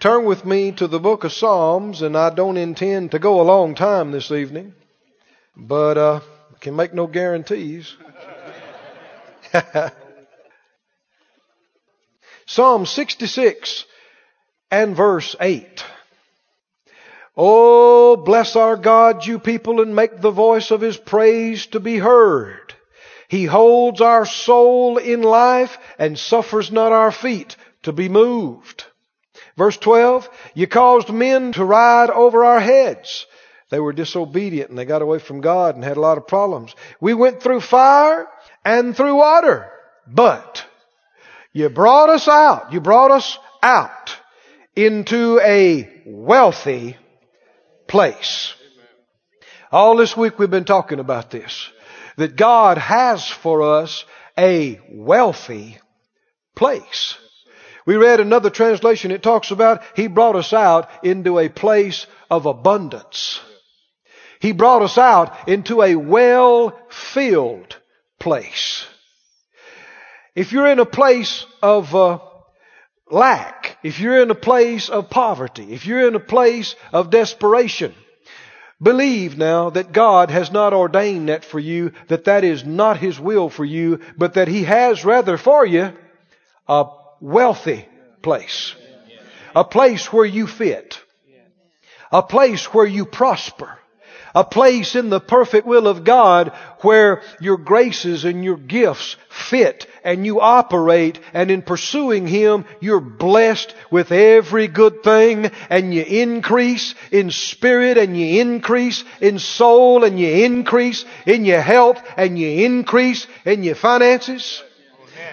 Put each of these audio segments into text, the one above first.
Turn with me to the book of Psalms, and I don't intend to go a long time this evening, but uh, can make no guarantees. Psalm 66 and verse 8. Oh, bless our God, you people, and make the voice of his praise to be heard. He holds our soul in life and suffers not our feet to be moved. Verse 12, you caused men to ride over our heads. They were disobedient and they got away from God and had a lot of problems. We went through fire and through water, but you brought us out. You brought us out into a wealthy place. All this week we've been talking about this. That God has for us a wealthy place. We read another translation. It talks about He brought us out into a place of abundance. He brought us out into a well-filled place. If you're in a place of uh, lack, if you're in a place of poverty, if you're in a place of desperation, believe now that God has not ordained that for you, that that is not His will for you, but that He has rather for you a wealthy place. A place where you fit. A place where you prosper. A place in the perfect will of God where your graces and your gifts fit and you operate and in pursuing Him you're blessed with every good thing and you increase in spirit and you increase in soul and you increase in your health and you increase in your finances.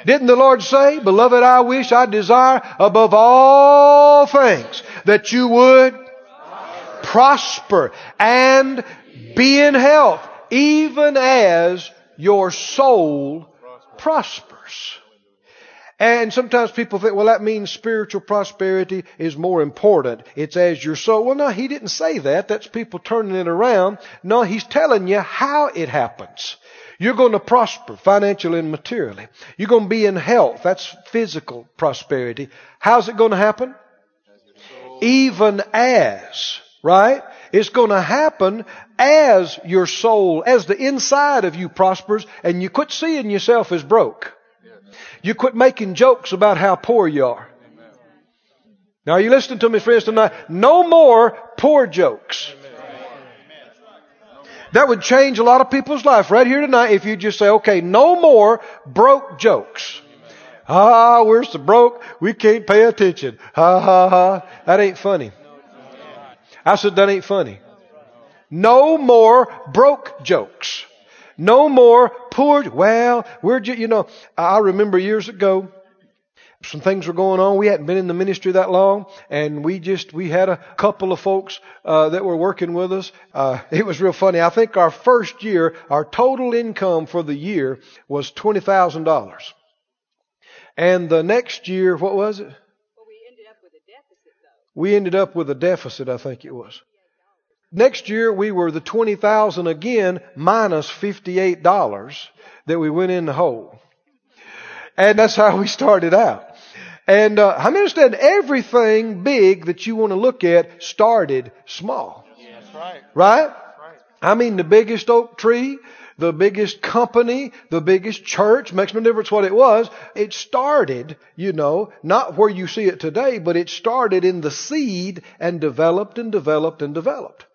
Didn't the Lord say, Beloved, I wish, I desire above all things that you would prosper and be in health, even as your soul prospers. And sometimes people think, well, that means spiritual prosperity is more important. It's as your soul. Well, no, he didn't say that. That's people turning it around. No, he's telling you how it happens. You're going to prosper financially and materially. You're going to be in health. That's physical prosperity. How's it going to happen? Even as, right? It's going to happen as your soul, as the inside of you prospers and you quit seeing yourself as broke. You quit making jokes about how poor you are. Now, are you listening to me, friends, tonight? No more poor jokes. That would change a lot of people's life right here tonight if you just say, okay, no more broke jokes. Ah, we're so broke, we can't pay attention. Ha ha ha. That ain't funny. I said that ain't funny. No more broke jokes. No more poor, well, we're you know, I remember years ago, some things were going on. We hadn't been in the ministry that long, and we just we had a couple of folks uh, that were working with us. Uh, it was real funny. I think our first year, our total income for the year was twenty thousand dollars, and the next year, what was it? Well, we ended up with a deficit, though. We ended up with a deficit. I think it was. Next year, we were the twenty thousand again minus fifty eight dollars that we went in the hole. And that's how we started out. And uh, I understand everything big that you want to look at started small. That's right. Right? I mean, the biggest oak tree, the biggest company, the biggest church, makes no difference what it was. It started, you know, not where you see it today, but it started in the seed and developed and developed and developed.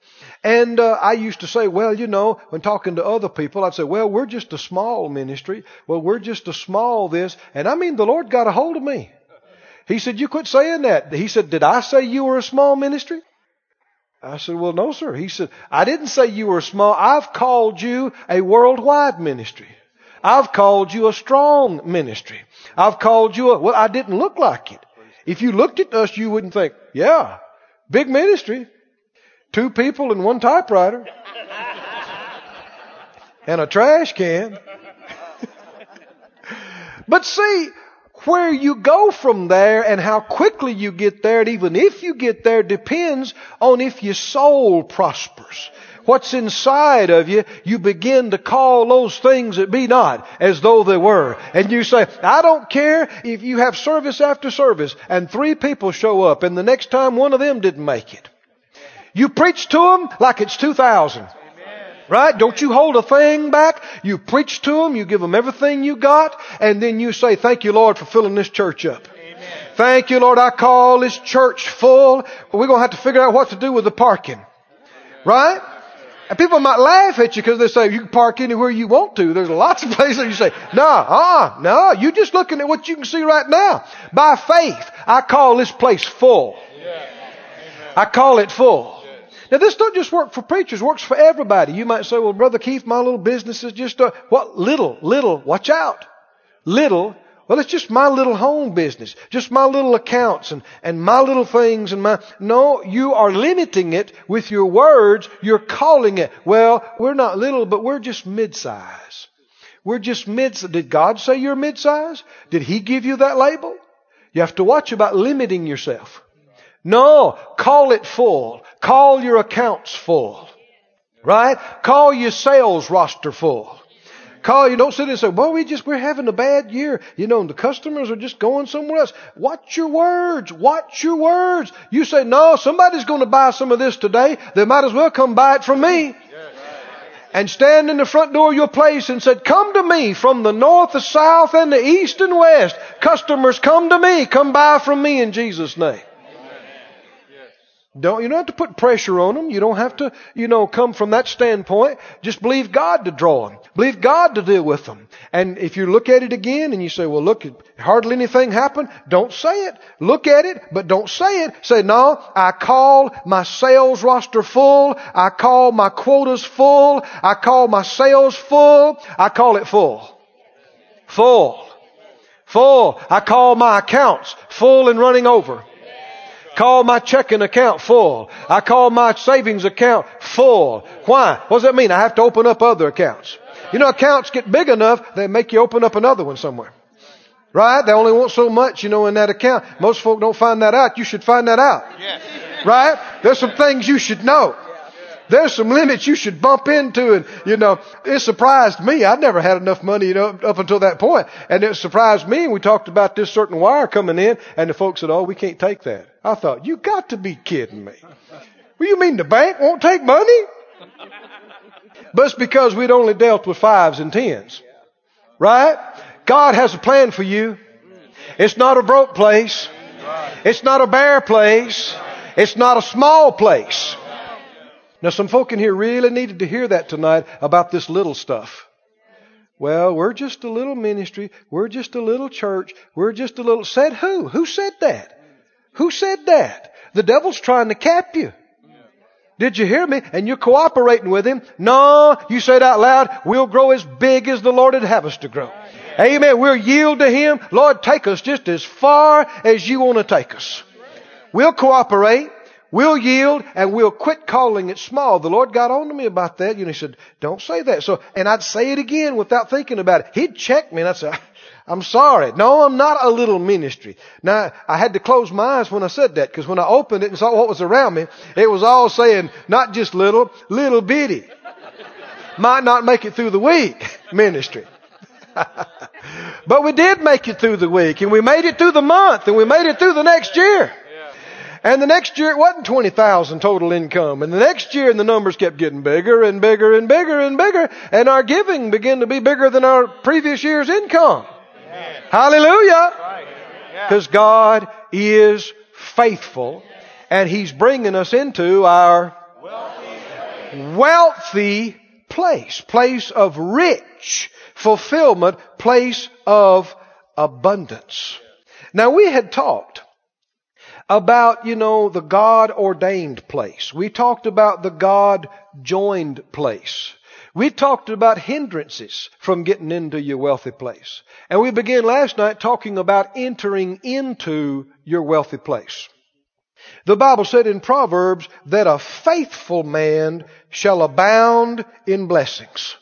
And uh, I used to say, well, you know, when talking to other people, I'd say, well, we're just a small ministry. Well, we're just a small this. And I mean, the Lord got a hold of me. He said, you quit saying that. He said, did I say you were a small ministry? I said, well, no, sir. He said, I didn't say you were small. I've called you a worldwide ministry. I've called you a strong ministry. I've called you a, well, I didn't look like it. If you looked at us, you wouldn't think, yeah, big ministry. Two people and one typewriter. and a trash can. but see, where you go from there and how quickly you get there, and even if you get there, depends on if your soul prospers. What's inside of you, you begin to call those things that be not as though they were. And you say, I don't care if you have service after service and three people show up and the next time one of them didn't make it. You preach to them like it's 2000. Right? Don't you hold a thing back. You preach to them, you give them everything you got, and then you say, thank you Lord for filling this church up. Thank you Lord, I call this church full. We're going to have to figure out what to do with the parking. Right? And people might laugh at you because they say you can park anywhere you want to. There's lots of places you say, no, uh, no, you're just looking at what you can see right now. By faith, I call this place full. I call it full. Now this don't just work for preachers, works for everybody. You might say, well, Brother Keith, my little business is just a, what? Little, little, watch out. Little, well, it's just my little home business, just my little accounts and, and my little things and my, no, you are limiting it with your words. You're calling it, well, we're not little, but we're just mid-size. We're just mid, did God say you're mid-size? Did He give you that label? You have to watch about limiting yourself. No, call it full. Call your accounts full. Right? Call your sales roster full. Call you don't sit and say, well, we just, we're having a bad year. You know, the customers are just going somewhere else. Watch your words. Watch your words. You say, no, somebody's going to buy some of this today. They might as well come buy it from me. And stand in the front door of your place and said, come to me from the north, the south, and the east and west. Customers, come to me. Come buy from me in Jesus' name. Don't, you don't have to put pressure on them. You don't have to, you know, come from that standpoint. Just believe God to draw them. Believe God to deal with them. And if you look at it again and you say, well, look, hardly anything happened, don't say it. Look at it, but don't say it. Say, no, I call my sales roster full. I call my quotas full. I call my sales full. I call it full. Full. Full. I call my accounts full and running over call my checking account full. I call my savings account full. Why? What does that mean? I have to open up other accounts. You know, accounts get big enough, they make you open up another one somewhere. Right? They only want so much, you know, in that account. Most folk don't find that out. You should find that out. Right? There's some things you should know. There's some limits you should bump into and, you know, it surprised me. I never had enough money, you know, up until that point. And it surprised me. We talked about this certain wire coming in and the folks said, oh, we can't take that. I thought, you got to be kidding me. Well, you mean the bank won't take money? But it's because we'd only dealt with fives and tens. Right? God has a plan for you. It's not a broke place. It's not a bare place. It's not a small place. Now, some folk in here really needed to hear that tonight about this little stuff. Well, we're just a little ministry. We're just a little church. We're just a little. Said who? Who said that? Who said that? The devil's trying to cap you. Did you hear me? And you're cooperating with him. No, you said out loud, we'll grow as big as the Lord would have us to grow. Amen. We'll yield to him. Lord, take us just as far as you want to take us. We'll cooperate. We'll yield and we'll quit calling it small. The Lord got on to me about that. You know, He said, don't say that. So, and I'd say it again without thinking about it. He'd check me and I'd say, I'm sorry. No, I'm not a little ministry. Now, I had to close my eyes when I said that because when I opened it and saw what was around me, it was all saying, not just little, little bitty. Might not make it through the week ministry. but we did make it through the week and we made it through the month and we made it through the next year. And the next year it wasn't 20,000 total income. And the next year and the numbers kept getting bigger and bigger and bigger and bigger. And our giving began to be bigger than our previous year's income. Hallelujah. Because God is faithful and He's bringing us into our wealthy place, place of rich fulfillment, place of abundance. Now we had talked about, you know, the God ordained place. We talked about the God joined place. We talked about hindrances from getting into your wealthy place. And we began last night talking about entering into your wealthy place. The Bible said in Proverbs that a faithful man shall abound in blessings.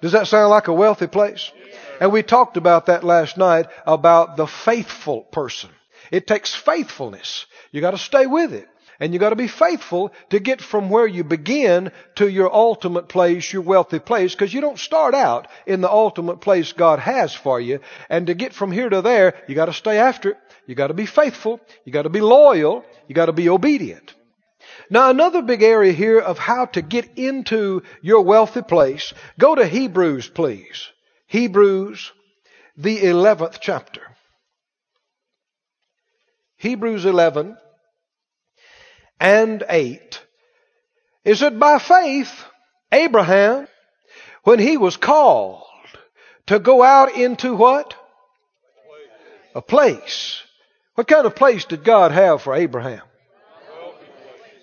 Does that sound like a wealthy place? And we talked about that last night about the faithful person. It takes faithfulness. You got to stay with it. And you got to be faithful to get from where you begin to your ultimate place, your wealthy place, because you don't start out in the ultimate place God has for you. And to get from here to there, you got to stay after it. You got to be faithful. You got to be loyal. You got to be obedient. Now another big area here of how to get into your wealthy place, go to Hebrews please. Hebrews, the 11th chapter. Hebrews 11 and 8 is that by faith, Abraham, when he was called to go out into what? A place. What kind of place did God have for Abraham?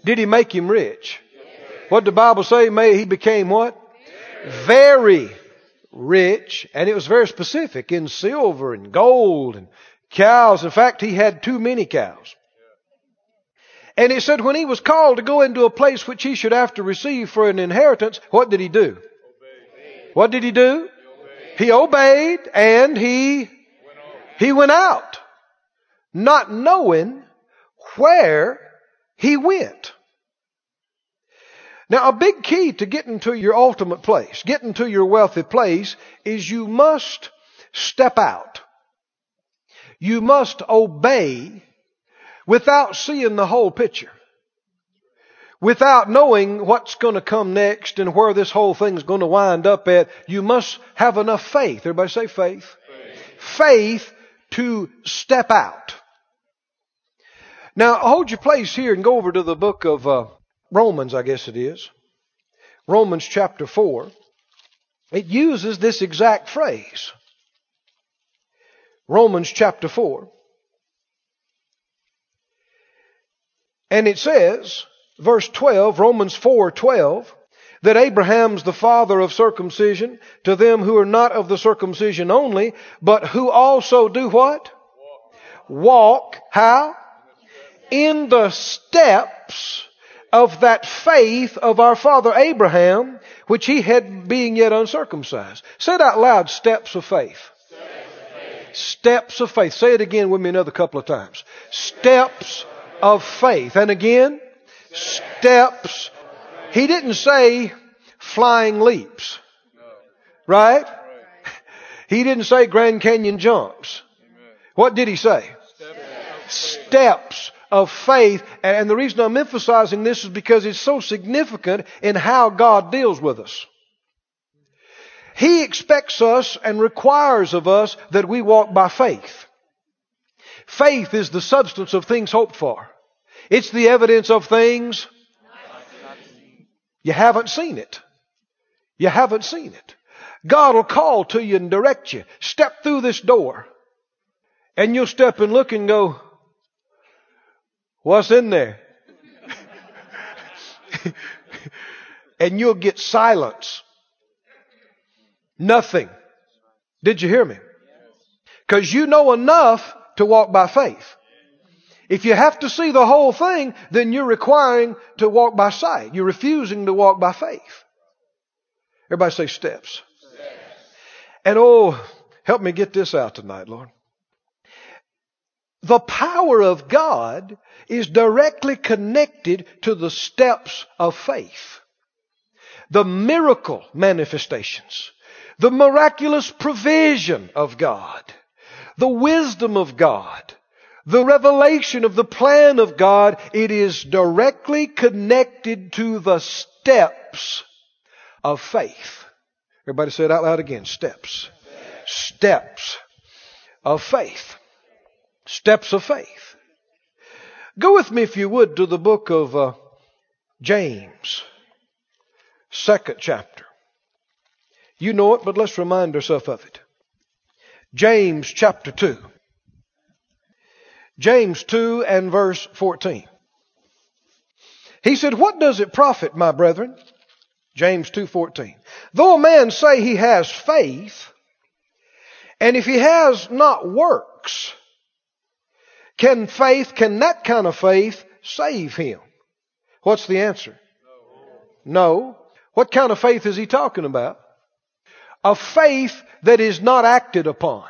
Did he make him rich? What did the Bible say? May he became what? Very rich. And it was very specific in silver and gold and cows. In fact, he had too many cows. And it said when he was called to go into a place which he should have to receive for an inheritance, what did he do? What did he do? He obeyed and he, he went out, not knowing where he went. Now, a big key to getting to your ultimate place, getting to your wealthy place, is you must step out. You must obey without seeing the whole picture. Without knowing what's going to come next and where this whole thing's going to wind up at, you must have enough faith. Everybody say faith. Faith, faith to step out. Now, hold your place here and go over to the book of uh, Romans, I guess it is. Romans chapter 4. It uses this exact phrase. Romans chapter 4. And it says, verse 12, Romans 4 12, that Abraham's the father of circumcision to them who are not of the circumcision only, but who also do what? Walk. How? In the steps of that faith of our father Abraham, which he had being yet uncircumcised. Say it out loud, steps of faith. Steps of faith. Steps of faith. Say it again with me another couple of times. Steps of faith. And again, steps. He didn't say flying leaps. Right? He didn't say Grand Canyon jumps. What did he say? Steps of faith. And the reason I'm emphasizing this is because it's so significant in how God deals with us. He expects us and requires of us that we walk by faith. Faith is the substance of things hoped for. It's the evidence of things you haven't seen it. You haven't seen it. God will call to you and direct you. Step through this door. And you'll step and look and go, what's in there? and you'll get silence. Nothing. Did you hear me? Because you know enough to walk by faith. If you have to see the whole thing, then you're requiring to walk by sight. You're refusing to walk by faith. Everybody say steps. steps. And oh, help me get this out tonight, Lord. The power of God is directly connected to the steps of faith. The miracle manifestations, the miraculous provision of God, the wisdom of God, the revelation of the plan of God, it is directly connected to the steps of faith. Everybody say it out loud again. Steps. Steps of faith. Steps of faith. Go with me, if you would, to the book of uh, James, second chapter. You know it, but let's remind ourselves of it. James chapter 2. James 2 and verse 14. He said, What does it profit, my brethren? James 2:14. Though a man say he has faith, and if he has not works, can faith, can that kind of faith save him? What's the answer? No. no. What kind of faith is he talking about? A faith that is not acted upon.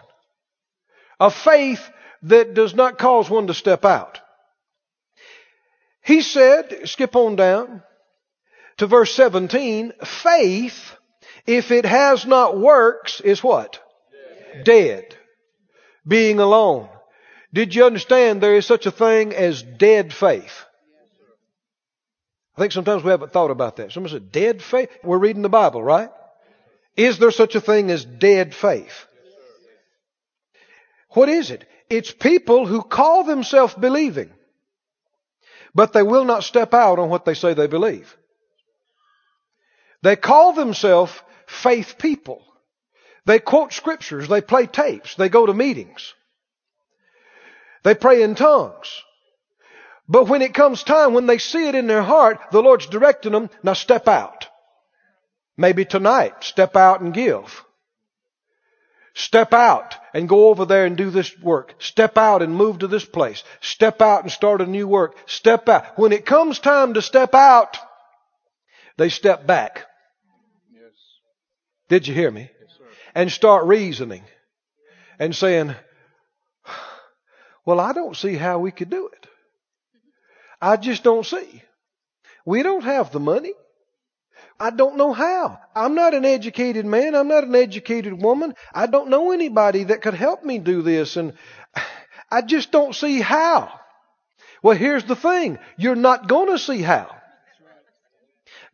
A faith that does not cause one to step out. He said, skip on down to verse 17, faith, if it has not works, is what? Dead. dead. Being alone. Did you understand there is such a thing as dead faith? I think sometimes we haven't thought about that. Someone said, dead faith? We're reading the Bible, right? Is there such a thing as dead faith? What is it? It's people who call themselves believing, but they will not step out on what they say they believe. They call themselves faith people. They quote scriptures. They play tapes. They go to meetings. They pray in tongues. But when it comes time, when they see it in their heart, the Lord's directing them, now step out. Maybe tonight, step out and give. Step out and go over there and do this work. Step out and move to this place. Step out and start a new work. Step out. When it comes time to step out, they step back. Yes. Did you hear me? Yes, and start reasoning and saying, well, I don't see how we could do it. I just don't see. We don't have the money. I don't know how. I'm not an educated man. I'm not an educated woman. I don't know anybody that could help me do this. And I just don't see how. Well, here's the thing. You're not going to see how.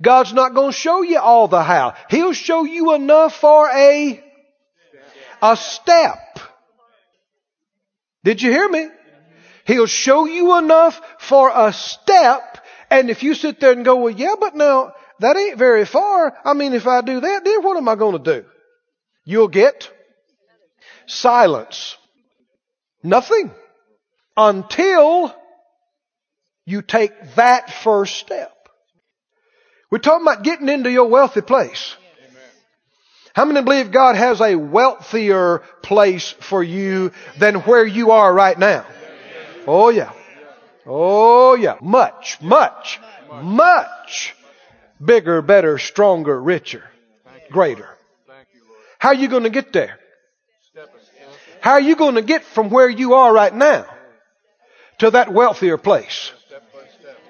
God's not going to show you all the how. He'll show you enough for a, a step. Did you hear me? He'll show you enough for a step. And if you sit there and go, well, yeah, but now that ain't very far. I mean, if I do that, then what am I going to do? You'll get silence. Nothing. Until you take that first step. We're talking about getting into your wealthy place. How many believe God has a wealthier place for you than where you are right now? Oh yeah. Oh yeah. Much, much, much bigger, better, stronger, richer, greater. How are you going to get there? How are you going to get from where you are right now to that wealthier place?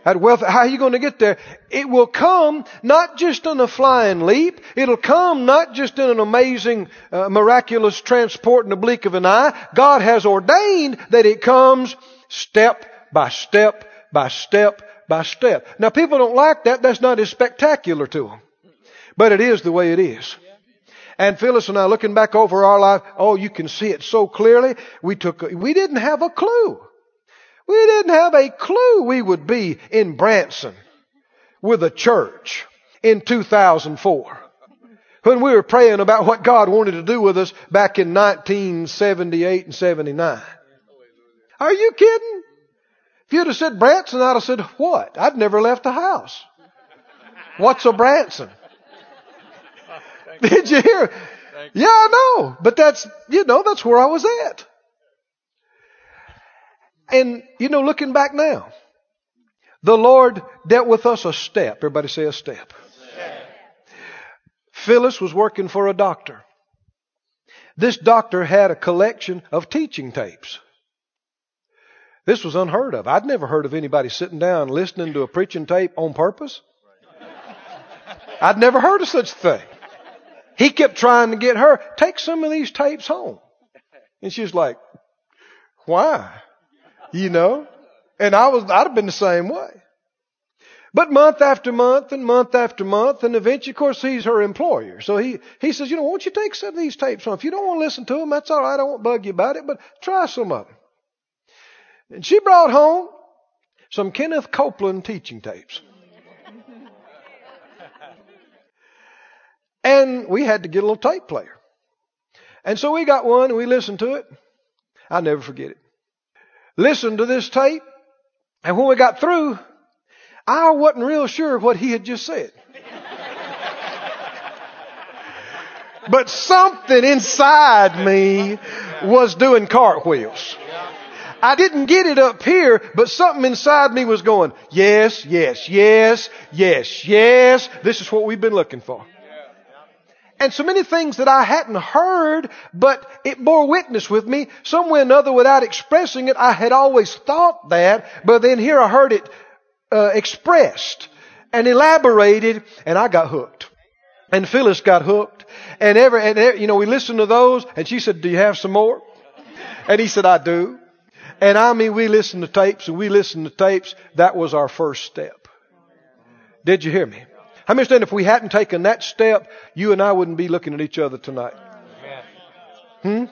Wealth, how are you going to get there? It will come not just in a flying leap. It'll come not just in an amazing, uh, miraculous transport in the blink of an eye. God has ordained that it comes step by step by step by step. Now people don't like that. That's not as spectacular to them. But it is the way it is. And Phyllis and I looking back over our life, oh, you can see it so clearly. We took, we didn't have a clue. We didn't have a clue we would be in Branson with a church in 2004 when we were praying about what God wanted to do with us back in 1978 and 79. Are you kidding? If you'd have said Branson, I'd have said, what? I'd never left the house. What's a Branson? Did you hear? Yeah, I know. But that's, you know, that's where I was at. And, you know, looking back now, the Lord dealt with us a step. Everybody say a step. step. Phyllis was working for a doctor. This doctor had a collection of teaching tapes. This was unheard of. I'd never heard of anybody sitting down listening to a preaching tape on purpose. I'd never heard of such a thing. He kept trying to get her, take some of these tapes home. And she was like, why? You know? And I was, I'd have been the same way. But month after month and month after month, and eventually, of course, he's her employer. So he, he says, you know, won't you take some of these tapes home? If you don't want to listen to them, that's all right. I won't bug you about it, but try some of them. And she brought home some Kenneth Copeland teaching tapes. and we had to get a little tape player. And so we got one and we listened to it. I'll never forget it listened to this tape, and when we got through, I wasn't real sure what he had just said. but something inside me was doing cartwheels. I didn't get it up here, but something inside me was going, yes, yes, yes, yes, yes. This is what we've been looking for and so many things that I hadn't heard, but it bore witness with me. Some way or another, without expressing it, I had always thought that, but then here I heard it uh, expressed and elaborated, and I got hooked. And Phyllis got hooked. And every, and every, you know, we listened to those, and she said, "Do you have some more?" And he said, "I do." And I mean, we listened to tapes, and we listened to tapes. That was our first step. Did you hear me? I understand if we hadn't taken that step, you and I wouldn't be looking at each other tonight? Hmm?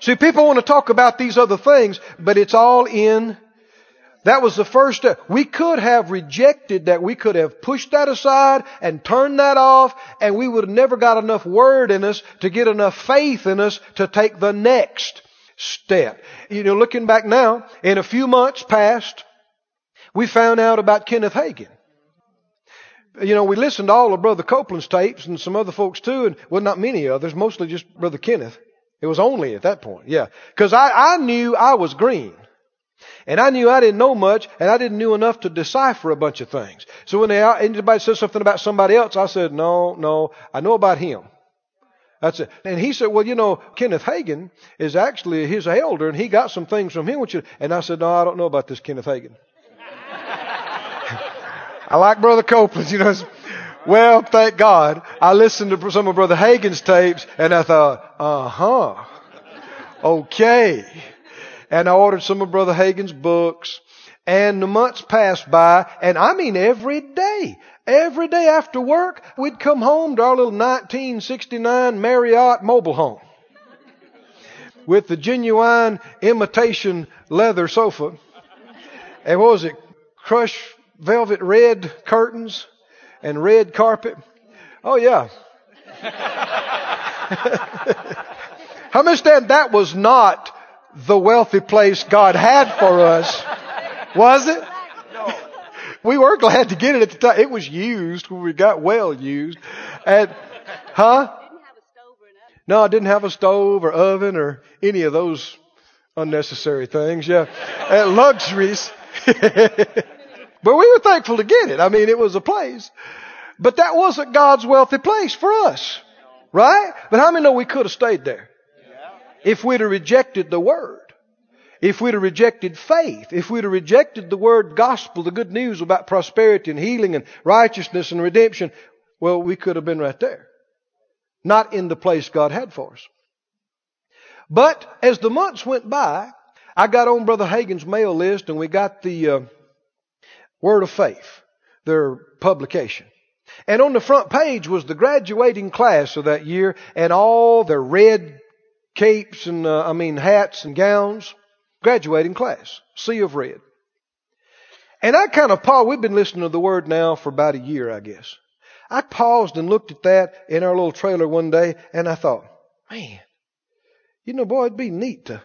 See, people want to talk about these other things, but it's all in. That was the first step. We could have rejected that. We could have pushed that aside and turned that off, and we would have never got enough word in us to get enough faith in us to take the next step. You know, looking back now, in a few months past, we found out about Kenneth Hagin. You know, we listened to all of Brother Copeland's tapes and some other folks too, and well, not many others, mostly just Brother Kenneth. It was only at that point, yeah. Cause I, I knew I was green. And I knew I didn't know much, and I didn't know enough to decipher a bunch of things. So when they, anybody said something about somebody else, I said, no, no, I know about him. That's it. And he said, well, you know, Kenneth Hagin is actually his elder, and he got some things from him. And I said, no, I don't know about this Kenneth Hagin. I like Brother Copeland, you know. Well, thank God. I listened to some of Brother Hagin's tapes and I thought, uh huh. Okay. And I ordered some of Brother Hagin's books. And the months passed by, and I mean every day. Every day after work, we'd come home to our little 1969 Marriott mobile home. With the genuine imitation leather sofa. And what was it? Crushed velvet red curtains and red carpet? Oh, yeah. How understand that was not the wealthy place God had for us? Was it? No. We were glad to get it at the time. It was used when we got well used. And, huh? No, I didn't have a stove or oven or any of those unnecessary things. Yeah. And luxuries. But we were thankful to get it. I mean, it was a place. But that wasn't God's wealthy place for us. Right? But how many know we could have stayed there? If we'd have rejected the word. If we'd have rejected faith. If we'd have rejected the word gospel, the good news about prosperity and healing and righteousness and redemption, well, we could have been right there. Not in the place God had for us. But as the months went by, I got on Brother Hagin's mail list and we got the, uh, Word of Faith, their publication. And on the front page was the graduating class of that year and all their red capes and, uh, I mean, hats and gowns. Graduating class. Sea of red. And I kind of paused. We've been listening to the word now for about a year, I guess. I paused and looked at that in our little trailer one day and I thought, man, you know, boy, it'd be neat to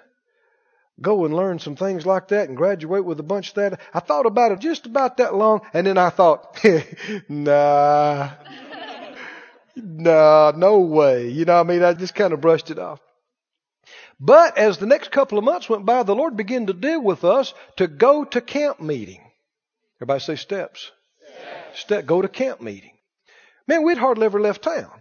go and learn some things like that and graduate with a bunch of that. I thought about it just about that long and then I thought, nah, nah, no way. You know I mean? I just kind of brushed it off. But as the next couple of months went by, the Lord began to deal with us to go to camp meeting. Everybody say steps. Step, go to camp meeting. Man, we'd hardly ever left town.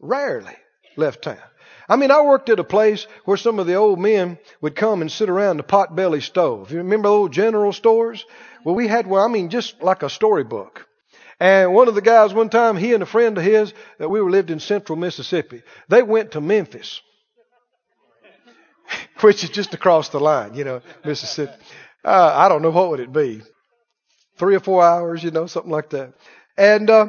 Rarely left town. I mean, I worked at a place where some of the old men would come and sit around the potbelly stove. You remember old general stores? Well, we had one, I mean, just like a storybook. And one of the guys one time, he and a friend of his, that we were lived in central Mississippi, they went to Memphis. Which is just across the line, you know, Mississippi. Uh, I don't know what would it be. Three or four hours, you know, something like that. And, uh,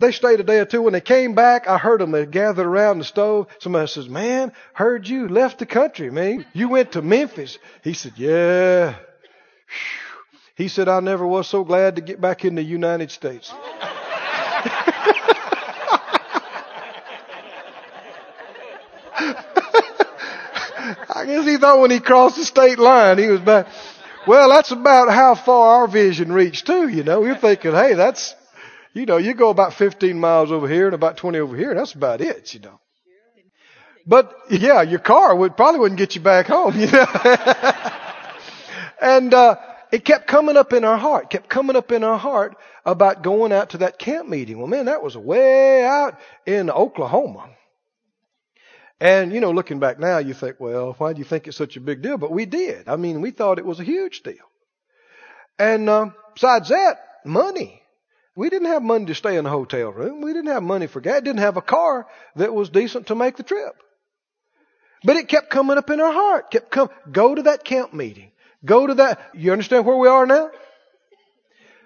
they stayed a day or two. When they came back, I heard them. They gathered around the stove. Somebody says, man, heard you left the country, man. You went to Memphis. He said, yeah. He said, I never was so glad to get back in the United States. Guess he thought when he crossed the state line, he was back. Well, that's about how far our vision reached too, you know. We're thinking, hey, that's, you know, you go about 15 miles over here and about 20 over here, and that's about it, you know. But yeah, your car would probably wouldn't get you back home, you know. and uh, it kept coming up in our heart, kept coming up in our heart about going out to that camp meeting. Well, man, that was way out in Oklahoma. And you know, looking back now, you think, well, why do you think it's such a big deal? But we did. I mean, we thought it was a huge deal. And uh, besides that, money. We didn't have money to stay in a hotel room. We didn't have money for gas. Didn't have a car that was decent to make the trip. But it kept coming up in our heart. Kept come. Go to that camp meeting. Go to that. You understand where we are now?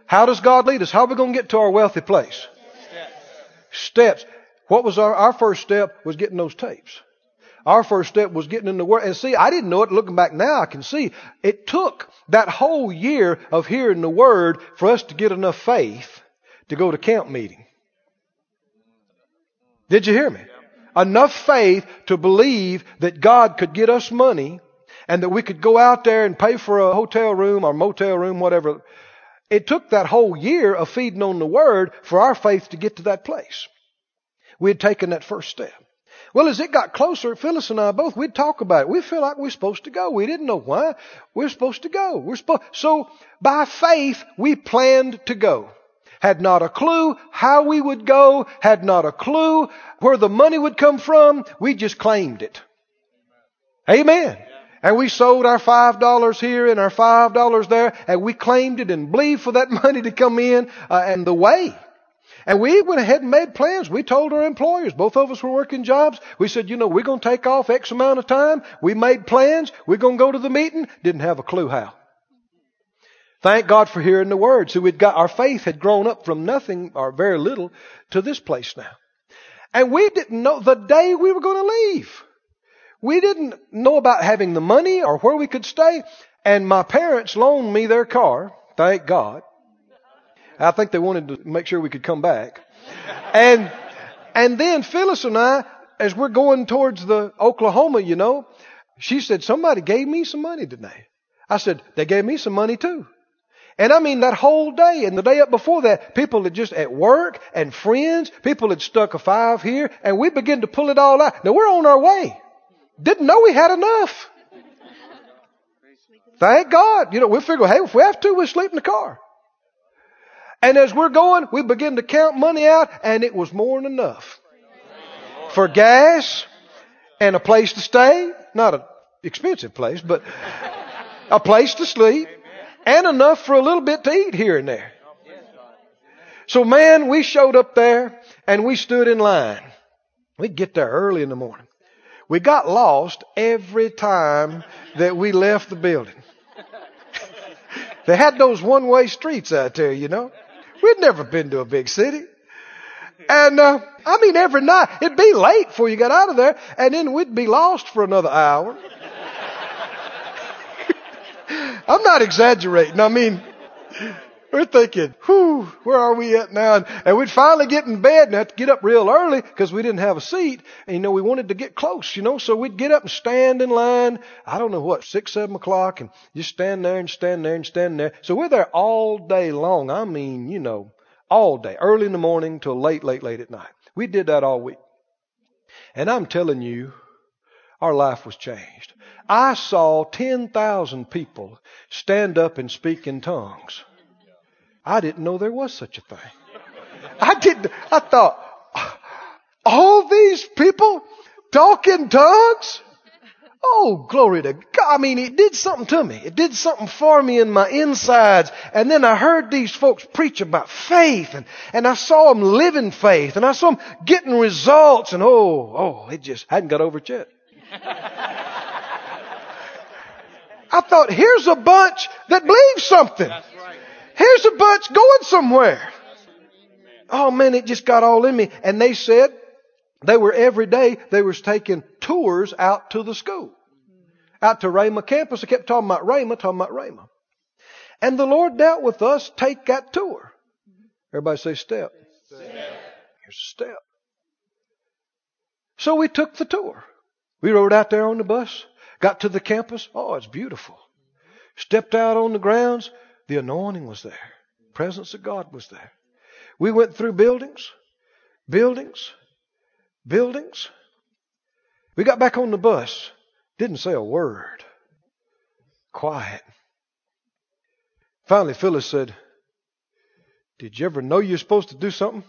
How does God lead us? How are we going to get to our wealthy place? Steps. Steps. What was our, our first step was getting those tapes. Our first step was getting in the Word. And see, I didn't know it. Looking back now, I can see it took that whole year of hearing the Word for us to get enough faith to go to camp meeting. Did you hear me? Enough faith to believe that God could get us money and that we could go out there and pay for a hotel room or motel room, whatever. It took that whole year of feeding on the Word for our faith to get to that place. We had taken that first step. Well, as it got closer, Phyllis and I both, we'd talk about it. We feel like we're supposed to go. We didn't know why. We're supposed to go. We're supposed, so by faith, we planned to go. Had not a clue how we would go, had not a clue where the money would come from. We just claimed it. Amen. And we sold our five dollars here and our five dollars there, and we claimed it and believed for that money to come in, uh, and the way. And we went ahead and made plans. We told our employers, both of us were working jobs. We said, you know, we're going to take off X amount of time. We made plans. We're going to go to the meeting. Didn't have a clue how. Thank God for hearing the word. So we'd got, our faith had grown up from nothing or very little to this place now. And we didn't know the day we were going to leave. We didn't know about having the money or where we could stay. And my parents loaned me their car. Thank God. I think they wanted to make sure we could come back. And, and then Phyllis and I, as we're going towards the Oklahoma, you know, she said, somebody gave me some money today. I said, they gave me some money too. And I mean that whole day and the day up before that, people had just at work and friends, people had stuck a five here and we began to pull it all out. Now we're on our way. Didn't know we had enough. Thank God. You know, we figure, hey, if we have to, we'll sleep in the car. And as we're going, we begin to count money out, and it was more than enough for gas and a place to stay. Not an expensive place, but a place to sleep and enough for a little bit to eat here and there. So man, we showed up there and we stood in line. We'd get there early in the morning. We got lost every time that we left the building. they had those one way streets out there, you know. We'd never been to a big city. And, uh, I mean, every night, it'd be late before you got out of there, and then we'd be lost for another hour. I'm not exaggerating. I mean, we're thinking, whew, where are we at now? And, we'd finally get in bed and have to get up real early because we didn't have a seat. And, you know, we wanted to get close, you know, so we'd get up and stand in line. I don't know what, six, seven o'clock and just stand there and stand there and stand there. So we're there all day long. I mean, you know, all day, early in the morning till late, late, late at night. We did that all week. And I'm telling you, our life was changed. I saw 10,000 people stand up and speak in tongues. I didn't know there was such a thing. I didn't, I thought, all these people talk in tongues? Oh, glory to God. I mean, it did something to me. It did something for me in my insides. And then I heard these folks preach about faith and, and I saw them living faith and I saw them getting results and oh, oh, it just hadn't got over it yet. I thought, here's a bunch that believes something. Here's a bunch going somewhere. Oh man, it just got all in me. And they said they were every day, they was taking tours out to the school. Out to Rhema campus. I kept talking about Rhema, talking about Rhema. And the Lord dealt with us, take that tour. Everybody say step. step. Here's a step. So we took the tour. We rode out there on the bus, got to the campus. Oh, it's beautiful. Stepped out on the grounds. The anointing was there. Presence of God was there. We went through buildings, buildings, buildings. We got back on the bus. Didn't say a word. Quiet. Finally, Phyllis said, Did you ever know you're supposed to do something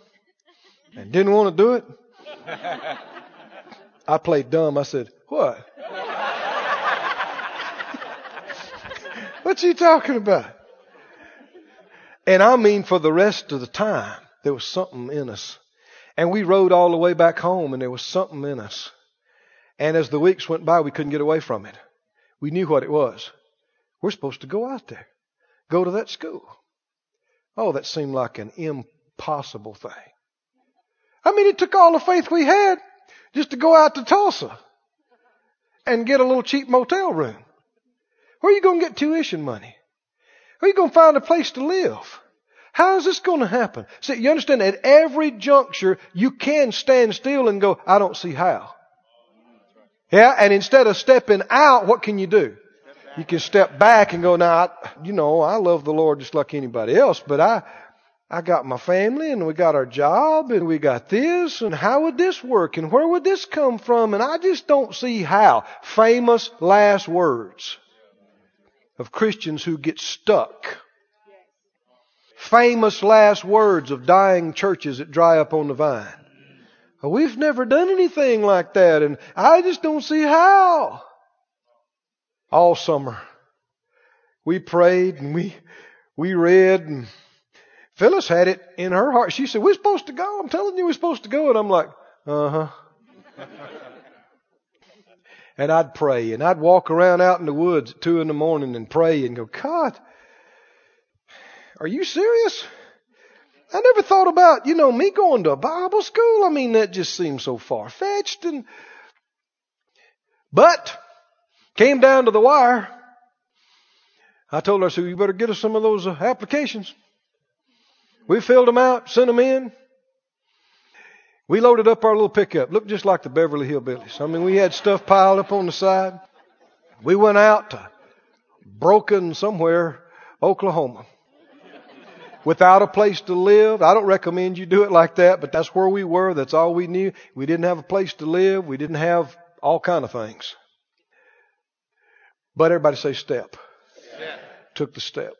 and didn't want to do it? I played dumb. I said, What? What's you talking about? And I mean for the rest of the time, there was something in us. And we rode all the way back home and there was something in us. And as the weeks went by, we couldn't get away from it. We knew what it was. We're supposed to go out there, go to that school. Oh, that seemed like an impossible thing. I mean, it took all the faith we had just to go out to Tulsa and get a little cheap motel room. Where are you going to get tuition money? Where you going to find a place to live? How is this going to happen? See, you understand, at every juncture, you can stand still and go, I don't see how. Yeah, and instead of stepping out, what can you do? You can step back and go, now, I, you know, I love the Lord just like anybody else, but I, I got my family and we got our job and we got this and how would this work and where would this come from? And I just don't see how. Famous last words of Christians who get stuck. Famous last words of dying churches that dry up on the vine. We've never done anything like that, and I just don't see how. All summer, we prayed and we we read, and Phyllis had it in her heart. She said, "We're supposed to go. I'm telling you, we're supposed to go." And I'm like, "Uh huh." And I'd pray, and I'd walk around out in the woods at two in the morning and pray and go, "God, are you serious?" I never thought about, you know, me going to a Bible school. I mean, that just seems so far fetched and, but came down to the wire. I told her, I said, you better get us some of those uh, applications. We filled them out, sent them in. We loaded up our little pickup. Looked just like the Beverly Hillbillies. I mean, we had stuff piled up on the side. We went out to Broken somewhere, Oklahoma without a place to live. I don't recommend you do it like that, but that's where we were. That's all we knew. We didn't have a place to live. We didn't have all kind of things. But everybody say step. step. Took the step.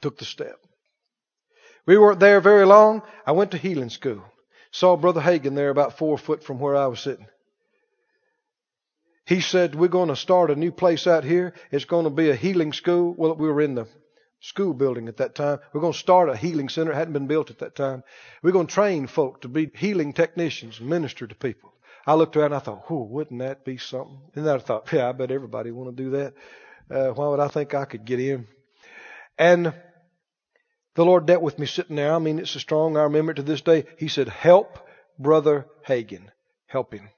Took the step. We weren't there very long. I went to healing school. Saw Brother Hagin there about four foot from where I was sitting. He said, We're going to start a new place out here. It's going to be a healing school. Well, we were in the school building at that time. We're going to start a healing center. It hadn't been built at that time. We're going to train folk to be healing technicians and minister to people. I looked around and I thought, whoa, wouldn't that be something? And then I thought, yeah, I bet everybody want to do that. Uh, why would I think I could get in? And the Lord dealt with me sitting there. I mean, it's so strong. I remember it to this day. He said, help Brother Hagin. Help him.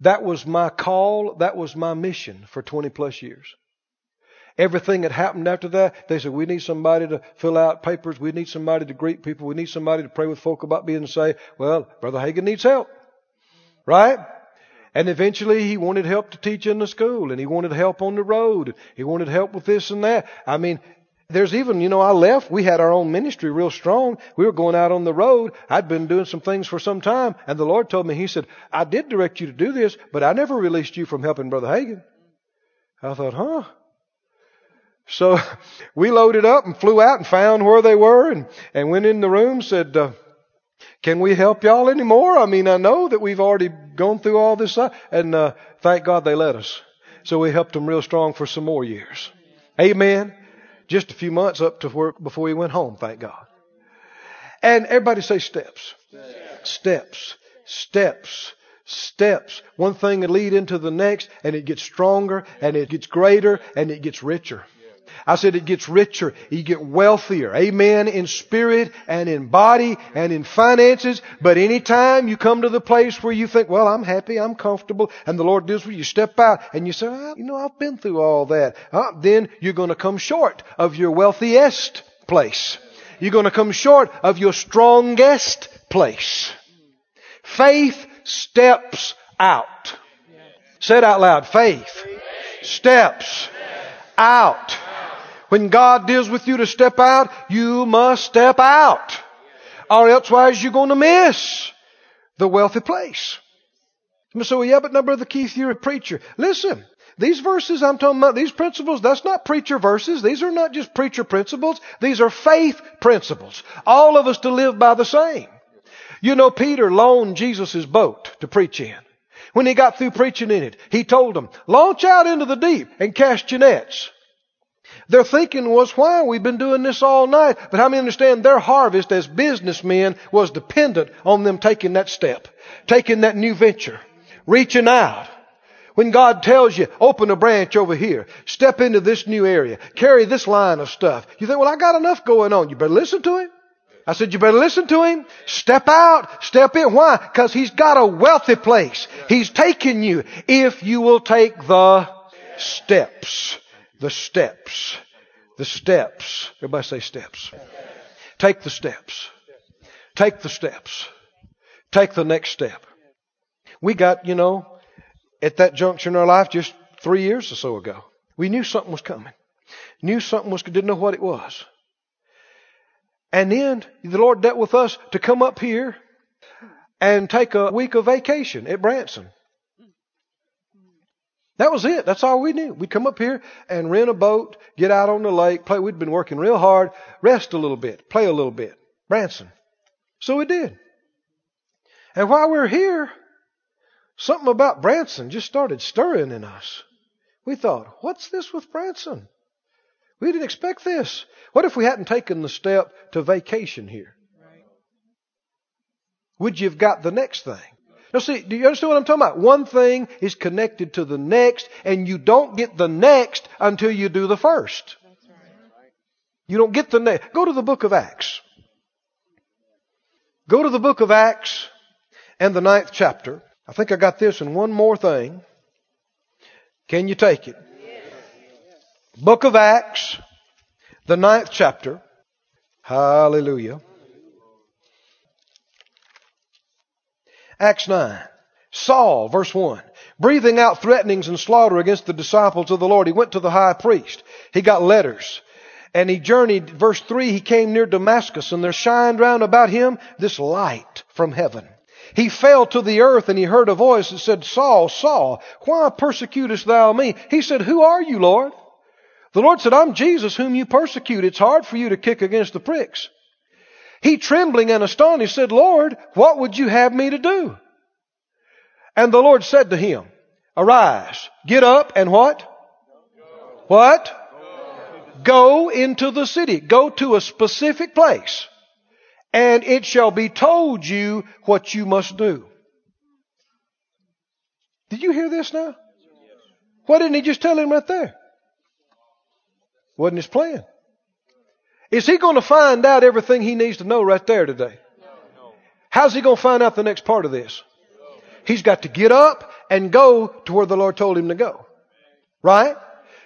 That was my call. That was my mission for 20 plus years. Everything that happened after that, they said, we need somebody to fill out papers. We need somebody to greet people. We need somebody to pray with folk about being saved. Well, Brother Hagin needs help. Right? And eventually he wanted help to teach in the school and he wanted help on the road. He wanted help with this and that. I mean, there's even, you know, I left. We had our own ministry real strong. We were going out on the road. I'd been doing some things for some time. And the Lord told me, He said, I did direct you to do this, but I never released you from helping Brother Hagin. I thought, huh? So we loaded up and flew out and found where they were and, and went in the room, said, uh, can we help y'all anymore? I mean, I know that we've already gone through all this, uh, and uh, thank God they let us. So we helped them real strong for some more years. Amen. Just a few months up to work before he went home, thank God. And everybody say steps. Steps. Steps. Steps steps. One thing lead into the next, and it gets stronger, and it gets greater, and it gets richer. I said it gets richer. You get wealthier. Amen. In spirit and in body and in finances. But anytime you come to the place where you think, well, I'm happy, I'm comfortable, and the Lord deals with you, you step out and you say, oh, you know, I've been through all that. Uh, then you're going to come short of your wealthiest place. You're going to come short of your strongest place. Faith steps out. Say it out loud. Faith steps out. When God deals with you to step out, you must step out. Or elsewise you're going to miss the wealthy place. So, yeah, but now, the Keith, you're a preacher. Listen, these verses I'm talking about, these principles, that's not preacher verses. These are not just preacher principles. These are faith principles. All of us to live by the same. You know, Peter loaned Jesus' boat to preach in. When he got through preaching in it, he told them, launch out into the deep and cast your nets. Their thinking was, why? We've been doing this all night. But how many understand their harvest as businessmen was dependent on them taking that step, taking that new venture, reaching out. When God tells you, open a branch over here, step into this new area, carry this line of stuff, you think, well, I got enough going on. You better listen to Him. I said, you better listen to Him. Step out, step in. Why? Because He's got a wealthy place. He's taking you if you will take the steps. The steps. The steps. Everybody say steps. Take the steps. Take the steps. Take the next step. We got, you know, at that juncture in our life just three years or so ago. We knew something was coming. Knew something was, didn't know what it was. And then the Lord dealt with us to come up here and take a week of vacation at Branson. That was it. That's all we knew. We'd come up here and rent a boat, get out on the lake, play. We'd been working real hard, rest a little bit, play a little bit. Branson. So we did. And while we were here, something about Branson just started stirring in us. We thought, what's this with Branson? We didn't expect this. What if we hadn't taken the step to vacation here? Would you have got the next thing? Now see, do you understand what I'm talking about? One thing is connected to the next, and you don't get the next until you do the first. You don't get the next. Go to the book of Acts. Go to the book of Acts and the ninth chapter. I think I got this and one more thing. Can you take it? Book of Acts, the ninth chapter. Hallelujah. Acts 9. Saul, verse 1. Breathing out threatenings and slaughter against the disciples of the Lord, he went to the high priest. He got letters. And he journeyed, verse 3, he came near Damascus, and there shined round about him this light from heaven. He fell to the earth, and he heard a voice that said, Saul, Saul, why persecutest thou me? He said, Who are you, Lord? The Lord said, I'm Jesus whom you persecute. It's hard for you to kick against the pricks. He trembling and astonished said, Lord, what would you have me to do? And the Lord said to him, Arise, get up and what? Go. What? Go. Go into the city. Go to a specific place. And it shall be told you what you must do. Did you hear this now? Why didn't he just tell him right there? Wasn't his plan. Is he going to find out everything he needs to know right there today? How's he going to find out the next part of this? He's got to get up and go to where the Lord told him to go. Right?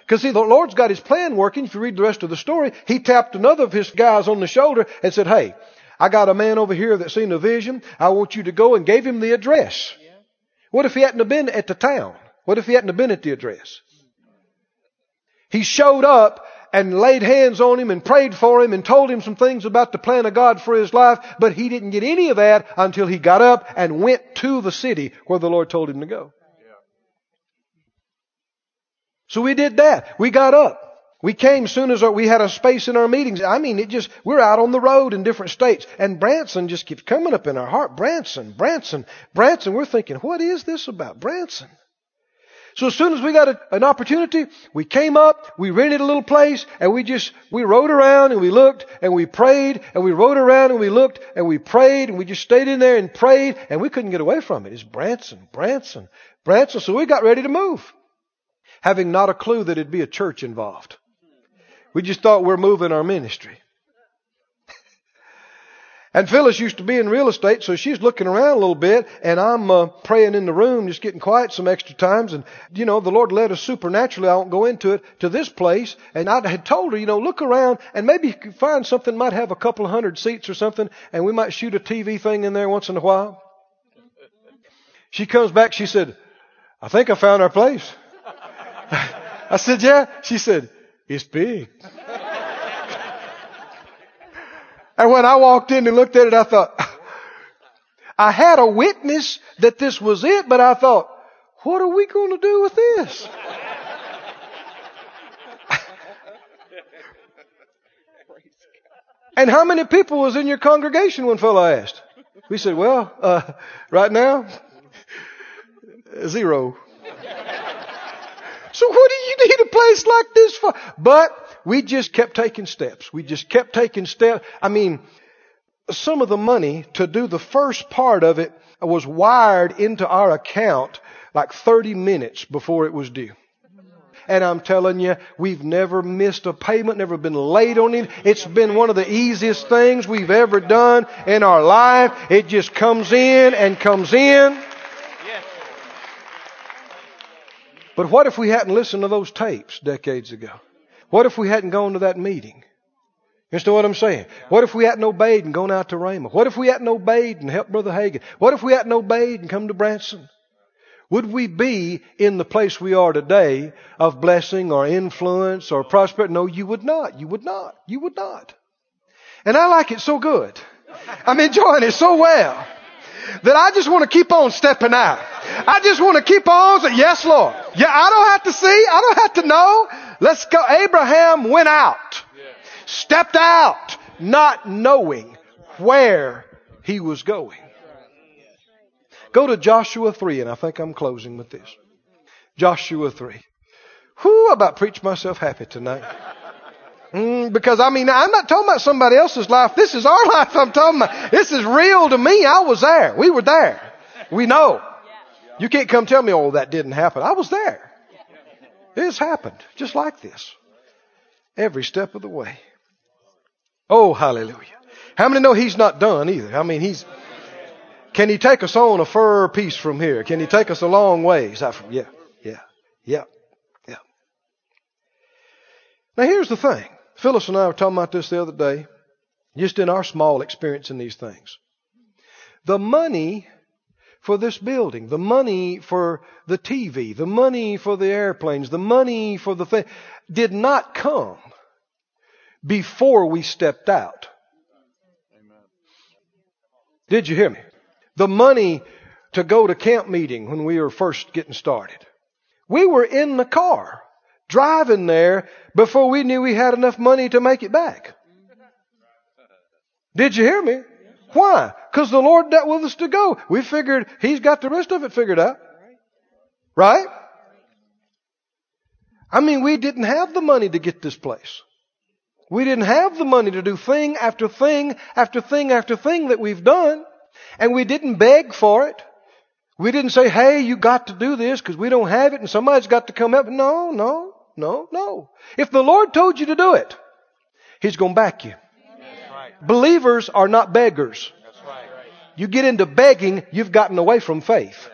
Because see, the Lord's got his plan working. If you read the rest of the story, he tapped another of his guys on the shoulder and said, Hey, I got a man over here that's seen a vision. I want you to go and gave him the address. What if he hadn't have been at the town? What if he hadn't have been at the address? He showed up and laid hands on him and prayed for him and told him some things about the plan of God for his life, but he didn't get any of that until he got up and went to the city where the Lord told him to go. So we did that. We got up. We came soon as we had a space in our meetings. I mean, it just, we're out on the road in different states. And Branson just keeps coming up in our heart. Branson, Branson, Branson. We're thinking, what is this about Branson? So as soon as we got a, an opportunity, we came up, we rented a little place, and we just, we rode around and we looked and we prayed and we rode around and we looked and we prayed and we just stayed in there and prayed and we couldn't get away from it. It's Branson, Branson, Branson. So we got ready to move. Having not a clue that it'd be a church involved. We just thought we're moving our ministry. And Phyllis used to be in real estate, so she's looking around a little bit, and I'm uh, praying in the room, just getting quiet some extra times. And, you know, the Lord led us supernaturally, I won't go into it, to this place. And I had told her, you know, look around, and maybe you could find something, might have a couple hundred seats or something, and we might shoot a TV thing in there once in a while. She comes back, she said, I think I found our place. I said, yeah. She said, it's big. And when I walked in and looked at it, I thought, I had a witness that this was it, but I thought, what are we going to do with this? and how many people was in your congregation One fellow asked? We said, well, uh, right now, zero. So what do you need a place like this for? But we just kept taking steps. We just kept taking steps. I mean, some of the money to do the first part of it was wired into our account like 30 minutes before it was due. And I'm telling you, we've never missed a payment, never been late on it. It's been one of the easiest things we've ever done in our life. It just comes in and comes in. But what if we hadn't listened to those tapes decades ago? What if we hadn't gone to that meeting? You understand what I'm saying? What if we hadn't obeyed and gone out to Rhema? What if we hadn't obeyed and helped Brother Hagin? What if we hadn't obeyed and come to Branson? Would we be in the place we are today of blessing or influence or prosperity? No, you would not. You would not. You would not. And I like it so good. I'm enjoying it so well that I just want to keep on stepping out. I just want to keep on saying, yes, Lord. Yeah, I don't have to see. I don't have to know. Let's go. Abraham went out, stepped out, not knowing where he was going. Go to Joshua 3, and I think I'm closing with this. Joshua 3. Whew, I about preach myself happy tonight. Mm, because I mean, I'm not talking about somebody else's life. This is our life I'm talking about. This is real to me. I was there. We were there. We know. You can't come tell me, oh, that didn't happen. I was there. It's happened just like this. Every step of the way. Oh, hallelujah. How many know he's not done either? I mean, he's, can he take us on a fur piece from here? Can he take us a long ways? Yeah, yeah, yeah, yeah. Now here's the thing. Phyllis and I were talking about this the other day, just in our small experience in these things. The money for this building, the money for the TV, the money for the airplanes, the money for the thing, did not come before we stepped out. Did you hear me? The money to go to camp meeting when we were first getting started. We were in the car driving there before we knew we had enough money to make it back. Did you hear me? Why? Because the Lord dealt with us to go. We figured He's got the rest of it figured out. Right? I mean, we didn't have the money to get this place. We didn't have the money to do thing after thing after thing after thing that we've done. And we didn't beg for it. We didn't say, hey, you got to do this because we don't have it and somebody's got to come up. No, no, no, no. If the Lord told you to do it, He's going to back you. Believers are not beggars. You get into begging, you've gotten away from faith.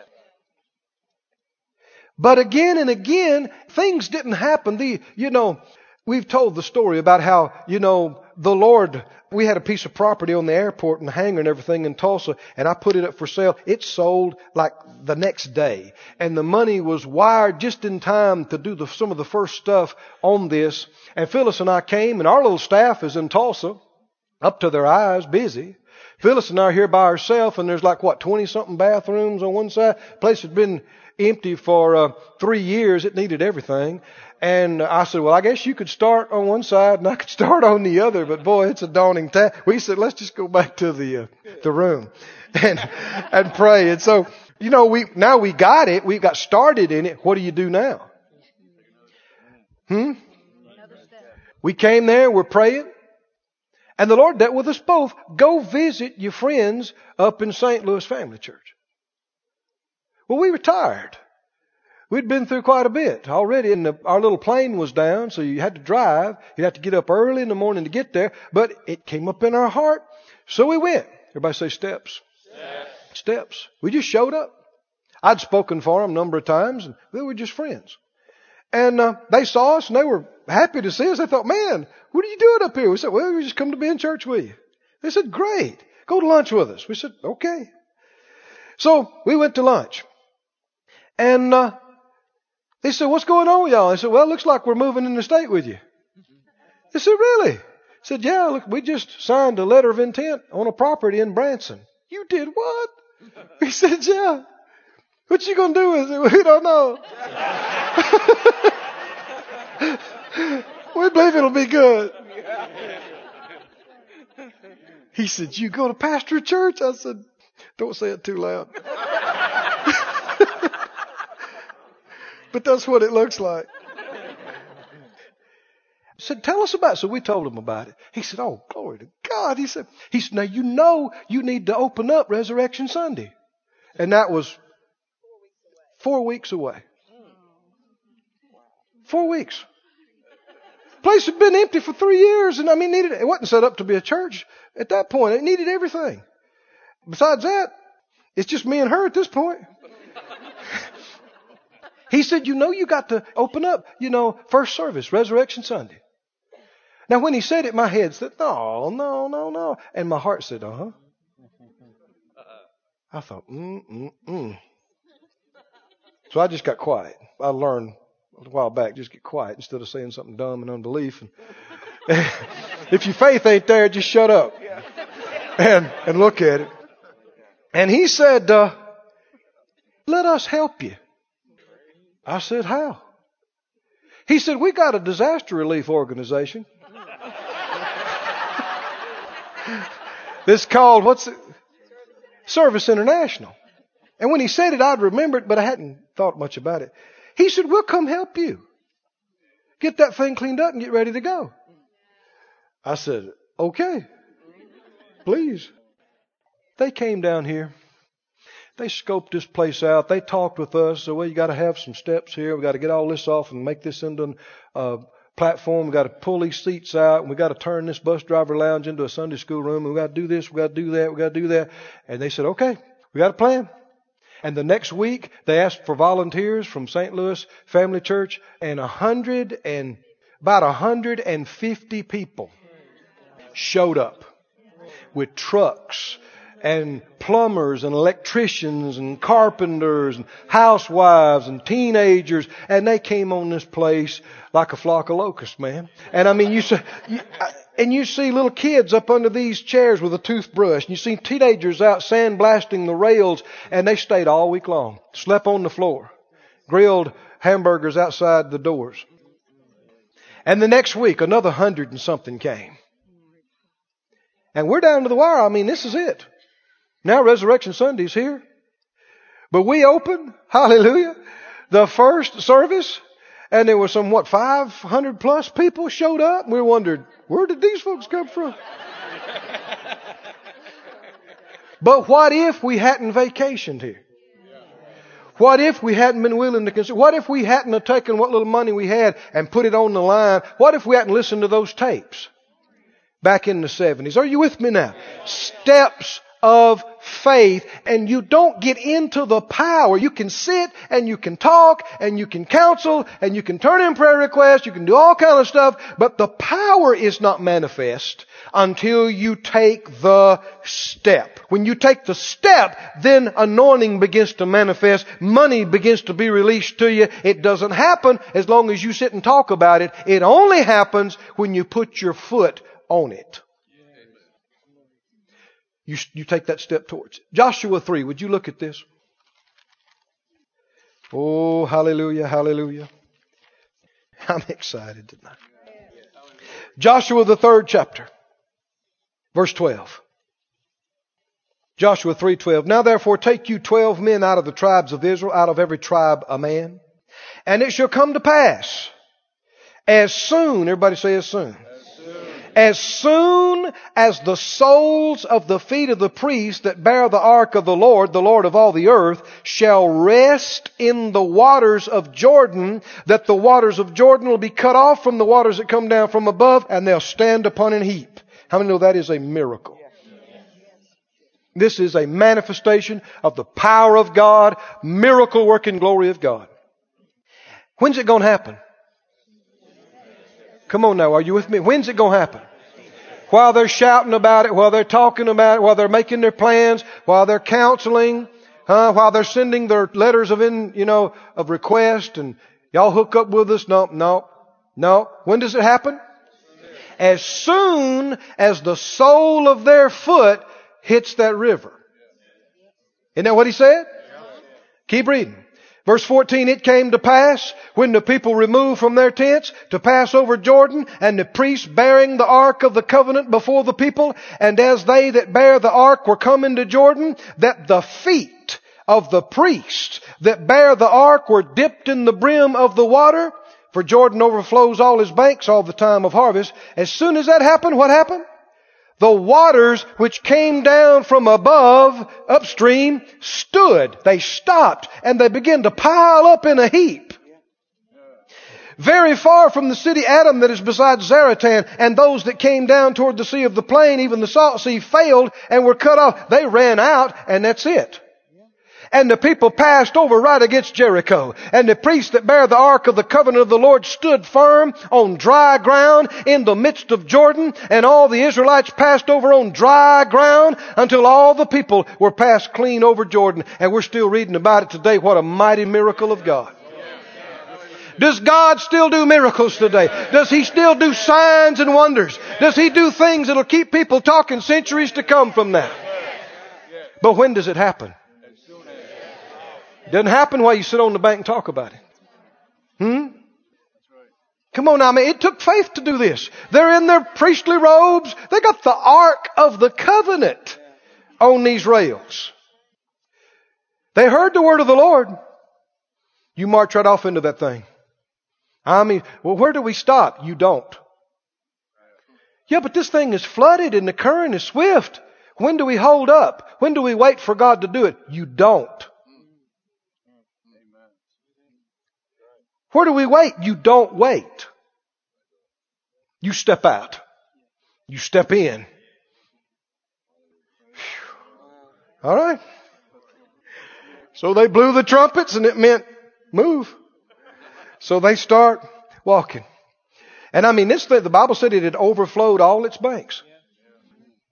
But again and again, things didn't happen. The, you know, we've told the story about how, you know, the Lord, we had a piece of property on the airport and the hangar and everything in Tulsa, and I put it up for sale. It sold like the next day. And the money was wired just in time to do the, some of the first stuff on this. And Phyllis and I came, and our little staff is in Tulsa, up to their eyes, busy. Phyllis and I are here by ourselves, and there's like, what, 20 something bathrooms on one side? place had been empty for uh, three years. It needed everything. And I said, well, I guess you could start on one side and I could start on the other, but boy, it's a daunting task. We said, let's just go back to the, uh, the room and, and pray. And so, you know, we, now we got it. We got started in it. What do you do now? Hmm? We came there, we're praying. And the Lord dealt with us both. Go visit your friends up in St. Louis Family Church. Well, we were tired. We'd been through quite a bit already, and the, our little plane was down, so you had to drive. You had to get up early in the morning to get there, but it came up in our heart, so we went. Everybody say steps. Steps. Steps. We just showed up. I'd spoken for them a number of times, and they were just friends. And uh, they saw us, and they were happy to see us. They thought, "Man, what are you doing up here?" We said, "Well, we just come to be in church with you." They said, "Great, go to lunch with us." We said, "Okay." So we went to lunch, and uh, they said, what's going on with y'all? I said, well, it looks like we're moving in the state with you. They said, really? I said, yeah, look, we just signed a letter of intent on a property in Branson. You did what? He said, yeah. What you gonna do with it? We don't know. we believe it'll be good. He said, you go to pastor church? I said, don't say it too loud. But that's what it looks like. I said, tell us about it. So we told him about it. He said, oh, glory to God. He said, he said, now you know you need to open up Resurrection Sunday. And that was four weeks away. Four weeks. Place had been empty for three years, and I mean, needed it wasn't set up to be a church at that point. It needed everything. Besides that, it's just me and her at this point. He said, "You know, you got to open up. You know, first service, Resurrection Sunday." Now, when he said it, my head said, "No, no, no, no," and my heart said, "Uh huh." I thought, mm, mm, mm. So I just got quiet. I learned a while back, just get quiet instead of saying something dumb and unbelief. And if your faith ain't there, just shut up and and look at it. And he said, uh, "Let us help you." I said, "How?" He said, "We got a disaster relief organization. this called what's it? Service International." And when he said it, I'd remember it, but I hadn't thought much about it. He said, We'll come help you. Get that thing cleaned up and get ready to go. I said, Okay, please. They came down here. They scoped this place out. They talked with us. So, well, you got to have some steps here. We got to get all this off and make this into a platform. We got to pull these seats out. And we got to turn this bus driver lounge into a Sunday school room. We got to do this. We got to do that. We got to do that. And they said, okay, we got a plan. And the next week, they asked for volunteers from St. Louis Family Church, and a hundred and about a hundred and fifty people showed up with trucks and plumbers and electricians and carpenters and housewives and teenagers, and they came on this place like a flock of locusts, man. And I mean, you say, you, and you see little kids up under these chairs with a toothbrush. And you see teenagers out sandblasting the rails, and they stayed all week long. Slept on the floor. Grilled hamburgers outside the doors. And the next week, another hundred and something came. And we're down to the wire. I mean, this is it. Now Resurrection Sunday's here. But we opened, hallelujah, the first service, and there were some, what, 500 plus people showed up. We wondered, where did these folks come from? but what if we hadn't vacationed here? What if we hadn't been willing to consider? What if we hadn't taken what little money we had and put it on the line? What if we hadn't listened to those tapes back in the 70s? Are you with me now? Steps of faith and you don't get into the power. You can sit and you can talk and you can counsel and you can turn in prayer requests. You can do all kind of stuff, but the power is not manifest until you take the step. When you take the step, then anointing begins to manifest. Money begins to be released to you. It doesn't happen as long as you sit and talk about it. It only happens when you put your foot on it. You, you take that step towards it. Joshua 3, would you look at this? Oh, hallelujah, hallelujah. I'm excited tonight. Joshua, the third chapter, verse 12. Joshua 3:12 Now therefore take you 12 men out of the tribes of Israel out of every tribe a man and it shall come to pass as soon everybody say as soon as soon as the soles of the feet of the priests that bear the ark of the Lord, the Lord of all the earth, shall rest in the waters of Jordan, that the waters of Jordan will be cut off from the waters that come down from above, and they'll stand upon an heap. How many know that is a miracle? This is a manifestation of the power of God, miracle working glory of God. When's it going to happen? Come on now, are you with me? When's it going to happen? While they're shouting about it, while they're talking about it, while they're making their plans, while they're counseling, huh? while they're sending their letters of in, you know, of request and y'all hook up with us. No, no, no. When does it happen? As soon as the sole of their foot hits that river. Isn't that what he said? Keep reading. Verse 14, it came to pass when the people removed from their tents to pass over Jordan and the priests bearing the ark of the covenant before the people and as they that bear the ark were come into Jordan that the feet of the priests that bear the ark were dipped in the brim of the water For Jordan overflows all his banks all the time of harvest. As soon as that happened, what happened? The waters which came down from above, upstream, stood. They stopped and they began to pile up in a heap. Very far from the city Adam that is beside Zaretan, and those that came down toward the sea of the plain, even the salt sea, failed and were cut off. They ran out, and that's it. And the people passed over right against Jericho. And the priests that bear the ark of the covenant of the Lord stood firm on dry ground in the midst of Jordan. And all the Israelites passed over on dry ground until all the people were passed clean over Jordan. And we're still reading about it today. What a mighty miracle of God. Does God still do miracles today? Does He still do signs and wonders? Does He do things that'll keep people talking centuries to come from now? But when does it happen? Doesn't happen while you sit on the bank and talk about it. Hmm? Come on I mean, it took faith to do this. They're in their priestly robes. They got the Ark of the Covenant on these rails. They heard the word of the Lord. You march right off into that thing. I mean, well, where do we stop? You don't. Yeah, but this thing is flooded and the current is swift. When do we hold up? When do we wait for God to do it? You don't. Where do we wait? You don't wait. You step out. You step in. All right. So they blew the trumpets and it meant move. So they start walking. And I mean, this the Bible said it had overflowed all its banks.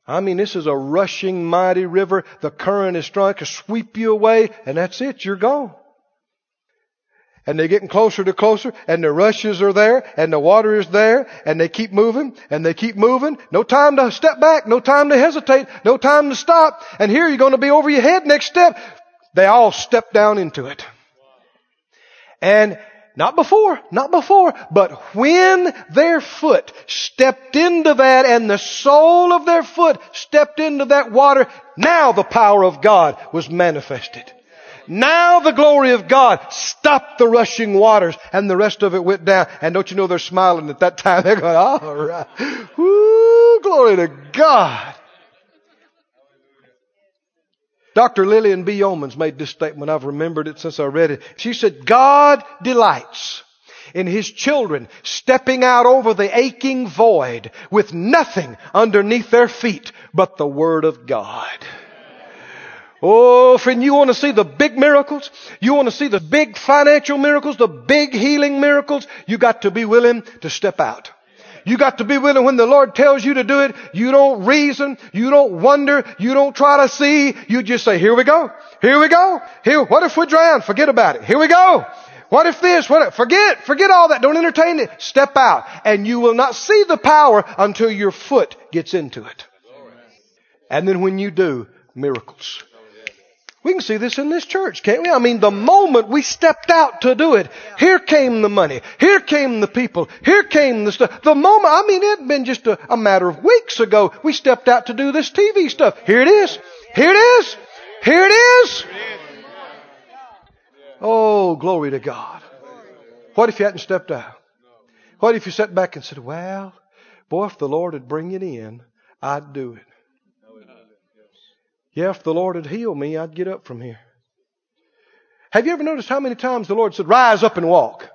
I mean, this is a rushing mighty river. The current is strong, to sweep you away, and that's it. You're gone. And they're getting closer to closer, and the rushes are there, and the water is there, and they keep moving, and they keep moving. No time to step back, no time to hesitate, no time to stop. And here you're going to be over your head next step. They all step down into it. And not before, not before, but when their foot stepped into that and the sole of their foot stepped into that water, now the power of God was manifested. Now the glory of God stopped the rushing waters and the rest of it went down. And don't you know they're smiling at that time? They're going, all right. Woo, glory to God. Dr. Lillian B. Yeomans made this statement. I've remembered it since I read it. She said, God delights in His children stepping out over the aching void with nothing underneath their feet but the Word of God. Oh, friend, you want to see the big miracles? You want to see the big financial miracles, the big healing miracles? You got to be willing to step out. You got to be willing when the Lord tells you to do it. You don't reason. You don't wonder. You don't try to see. You just say, here we go. Here we go. Here, what if we drown? Forget about it. Here we go. What if this? What if, forget, forget all that. Don't entertain it. Step out. And you will not see the power until your foot gets into it. And then when you do, miracles. We can see this in this church, can't we? I mean, the moment we stepped out to do it, here came the money, here came the people, here came the stuff. The moment, I mean, it had been just a, a matter of weeks ago, we stepped out to do this TV stuff. Here it is. Here it is. Here it is. Oh, glory to God. What if you hadn't stepped out? What if you sat back and said, well, boy, if the Lord would bring it in, I'd do it. Yeah, if the Lord had healed me, I'd get up from here. Have you ever noticed how many times the Lord said, rise up and walk?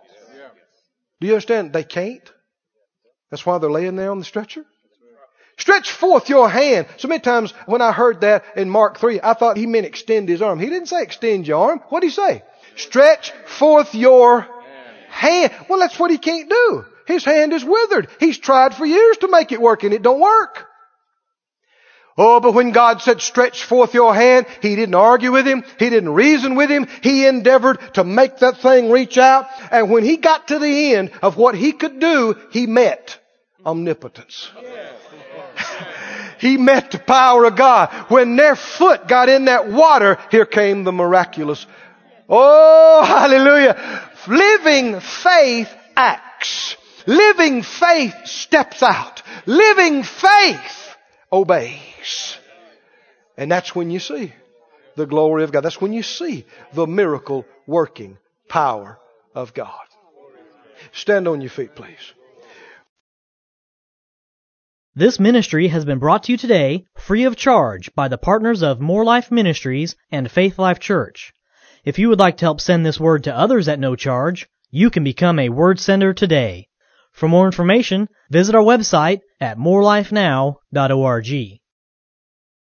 Do you understand? They can't. That's why they're laying there on the stretcher. Stretch forth your hand. So many times when I heard that in Mark 3, I thought he meant extend his arm. He didn't say extend your arm. What did he say? Stretch forth your hand. Well, that's what he can't do. His hand is withered. He's tried for years to make it work and it don't work. Oh, but when God said stretch forth your hand, He didn't argue with him. He didn't reason with him. He endeavored to make that thing reach out. And when he got to the end of what he could do, he met omnipotence. he met the power of God. When their foot got in that water, here came the miraculous. Oh, hallelujah. Living faith acts. Living faith steps out. Living faith obeys. And that's when you see the glory of God. That's when you see the miracle working power of God. Stand on your feet, please. This ministry has been brought to you today free of charge by the partners of Moore Life Ministries and Faith Life Church. If you would like to help send this word to others at no charge, you can become a word sender today. For more information, visit our website at morelifenow.org.